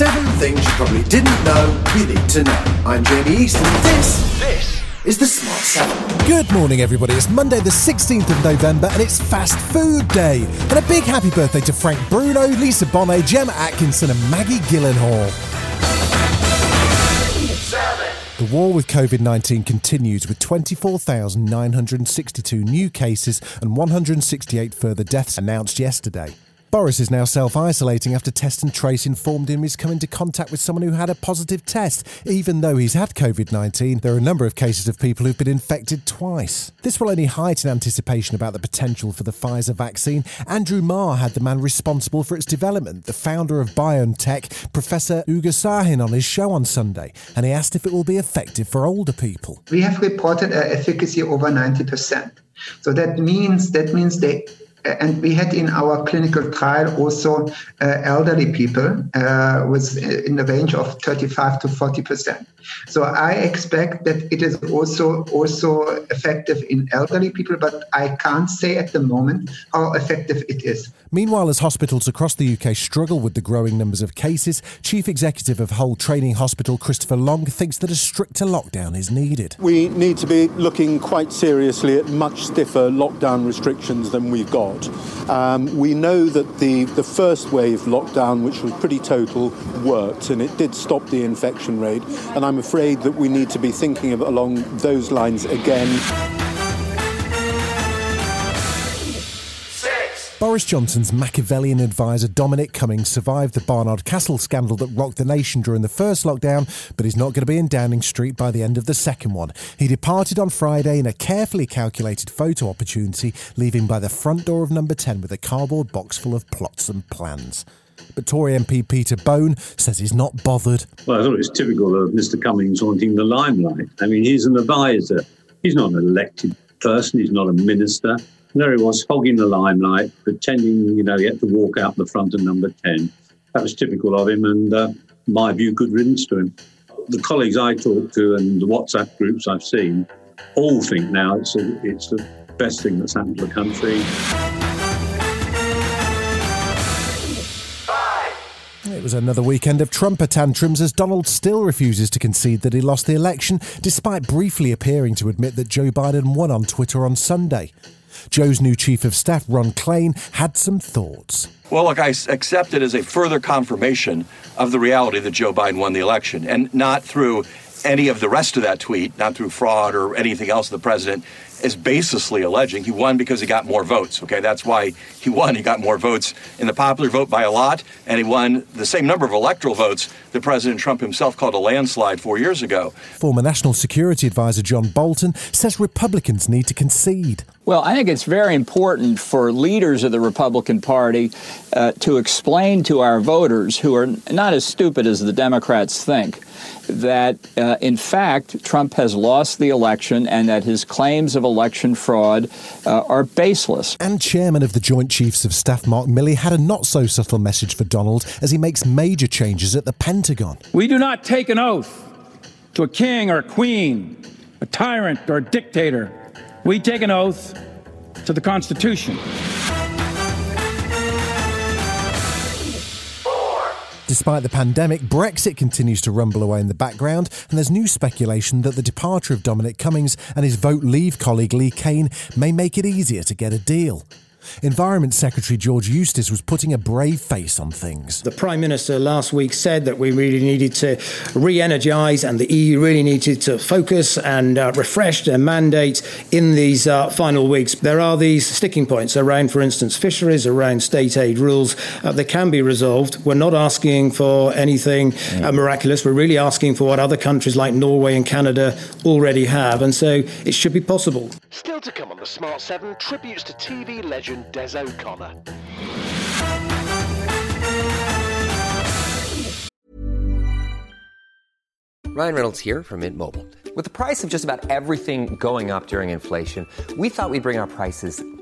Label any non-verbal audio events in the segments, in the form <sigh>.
Seven things you probably didn't know you need to know. I'm Jamie East, and this, this is the Smart Seven. Good morning, everybody. It's Monday, the 16th of November, and it's Fast Food Day. And a big happy birthday to Frank Bruno, Lisa Bonet, Gemma Atkinson, and Maggie Gyllenhaal. The war with COVID 19 continues with 24,962 new cases and 168 further deaths announced yesterday. Boris is now self isolating after Test and Trace informed him he's come into contact with someone who had a positive test. Even though he's had COVID 19, there are a number of cases of people who've been infected twice. This will only heighten anticipation about the potential for the Pfizer vaccine. Andrew Marr had the man responsible for its development, the founder of BioNTech, Professor Ugur Sahin, on his show on Sunday, and he asked if it will be effective for older people. we have reported efficacy over 90%. So that means that means they and we had in our clinical trial also uh, elderly people uh, was in the range of 35 to 40 percent. So I expect that it is also also effective in elderly people, but I can't say at the moment how effective it is. Meanwhile, as hospitals across the UK struggle with the growing numbers of cases, Chief Executive of Hull Teaching Hospital Christopher Long thinks that a stricter lockdown is needed. We need to be looking quite seriously at much stiffer lockdown restrictions than we've got. Um, we know that the, the first wave lockdown, which was pretty total, worked and it did stop the infection rate. And I'm afraid that we need to be thinking of, along those lines again. Boris Johnson's Machiavellian advisor Dominic Cummings survived the Barnard Castle scandal that rocked the nation during the first lockdown, but he's not going to be in Downing Street by the end of the second one. He departed on Friday in a carefully calculated photo opportunity, leaving by the front door of number 10 with a cardboard box full of plots and plans. But Tory MP Peter Bone says he's not bothered. Well, I thought it was typical of Mr. Cummings wanting the limelight. I mean, he's an advisor. He's not an elected person. He's not a minister. There he was, hogging the limelight, pretending, you know, he had to walk out the front of number 10. That was typical of him, and uh, my view, good riddance to him. The colleagues I talk to and the WhatsApp groups I've seen all think now it's, a, it's the best thing that's happened to the country. It was another weekend of Trumper tantrums as Donald still refuses to concede that he lost the election, despite briefly appearing to admit that Joe Biden won on Twitter on Sunday. Joe's new chief of staff, Ron Klain, had some thoughts. Well, look, I accept it as a further confirmation of the reality that Joe Biden won the election, and not through any of the rest of that tweet, not through fraud or anything else the president is baselessly alleging. He won because he got more votes. Okay, that's why he won. He got more votes in the popular vote by a lot, and he won the same number of electoral votes that President Trump himself called a landslide four years ago. Former National Security Advisor John Bolton says Republicans need to concede. Well, I think it's very important for leaders of the Republican Party uh, to explain to our voters, who are not as stupid as the Democrats think, that uh, in fact Trump has lost the election and that his claims of election fraud uh, are baseless. And Chairman of the Joint Chiefs of Staff Mark Milley had a not so subtle message for Donald as he makes major changes at the Pentagon. We do not take an oath to a king or a queen, a tyrant or a dictator. We take an oath to the Constitution. Despite the pandemic, Brexit continues to rumble away in the background, and there's new speculation that the departure of Dominic Cummings and his Vote Leave colleague Lee Cain may make it easier to get a deal. Environment Secretary George Eustice was putting a brave face on things. The Prime Minister last week said that we really needed to re energise and the EU really needed to focus and uh, refresh their mandate in these uh, final weeks. There are these sticking points around, for instance, fisheries, around state aid rules. Uh, they can be resolved. We're not asking for anything uh, miraculous. We're really asking for what other countries like Norway and Canada already have. And so it should be possible. Still to come on the Smart 7, tributes to TV legend Des O'Connor. Ryan Reynolds here from Mint Mobile. With the price of just about everything going up during inflation, we thought we'd bring our prices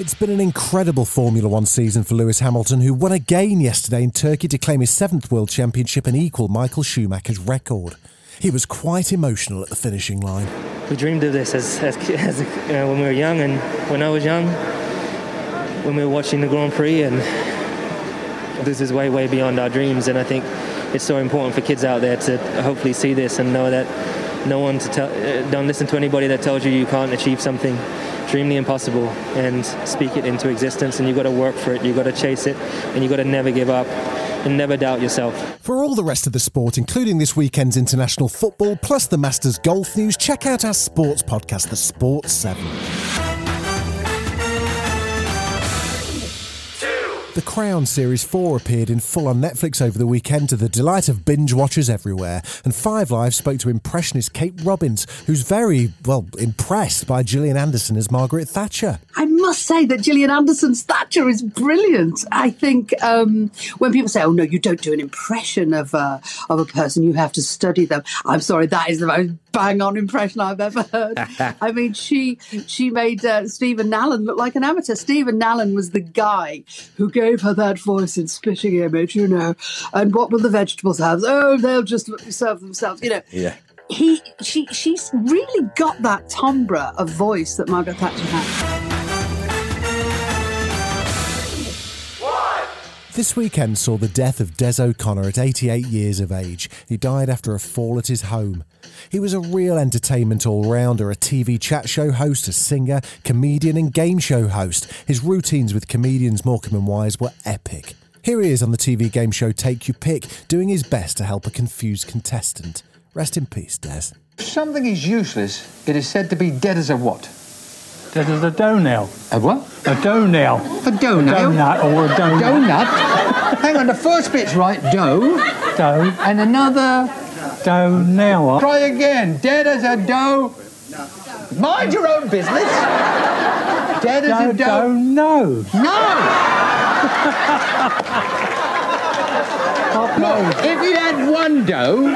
It's been an incredible Formula One season for Lewis Hamilton, who won again yesterday in Turkey to claim his seventh World Championship and equal Michael Schumacher's record. He was quite emotional at the finishing line. we dreamed of this as, as, as you know, when we were young and when I was young, when we were watching the Grand Prix, and this is way, way beyond our dreams. And I think it's so important for kids out there to hopefully see this and know that no one to tell, uh, don't listen to anybody that tells you you can't achieve something. Dream the impossible and speak it into existence, and you've got to work for it, you've got to chase it, and you've got to never give up and never doubt yourself. For all the rest of the sport, including this weekend's international football plus the Masters golf news, check out our sports podcast, The Sports 7. The Crown Series 4 appeared in full on Netflix over the weekend to the delight of binge watchers everywhere. And Five Live spoke to impressionist Kate Robbins, who's very, well, impressed by Gillian Anderson as Margaret Thatcher. I must say that Gillian Anderson's Thatcher is brilliant. I think um, when people say, "Oh no, you don't do an impression of a of a person; you have to study them," I'm sorry, that is the most bang on impression I've ever heard. <laughs> I mean, she she made uh, Stephen Nallon look like an amateur. Stephen Nallon was the guy who gave her that voice in Spitting Image, you know. And what will the vegetables have? Oh, they'll just serve themselves, you know Yeah. he she she's really got that timbre of voice that Margaret Thatcher had. This weekend saw the death of Des O'Connor at 88 years of age. He died after a fall at his home. He was a real entertainment all rounder, a TV chat show host, a singer, comedian, and game show host. His routines with comedians Morecambe and Wise were epic. Here he is on the TV game show Take Your Pick, doing his best to help a confused contestant. Rest in peace, Des. If something is useless, it is said to be dead as a what? Dead as a dough-nail. A what? A dough-nail. A dough nail? donut or a donut. Donut? Hang on, the first bit's right, dough. Dough. And another. Dough now. Try again. Dead as a dough. Mind your own business. Dead as a Dough, dough, no. No! Look, if you had one dough,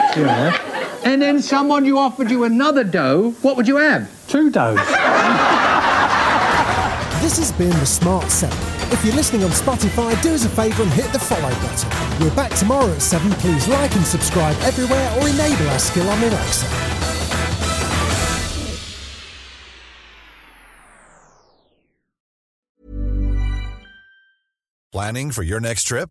and then someone you offered you another dough, what would you have? Two doughs. This has been The Smart 7. If you're listening on Spotify, do us a favour and hit the follow button. We're back tomorrow at 7. Please like and subscribe everywhere or enable our skill on Alexa. Planning for your next trip?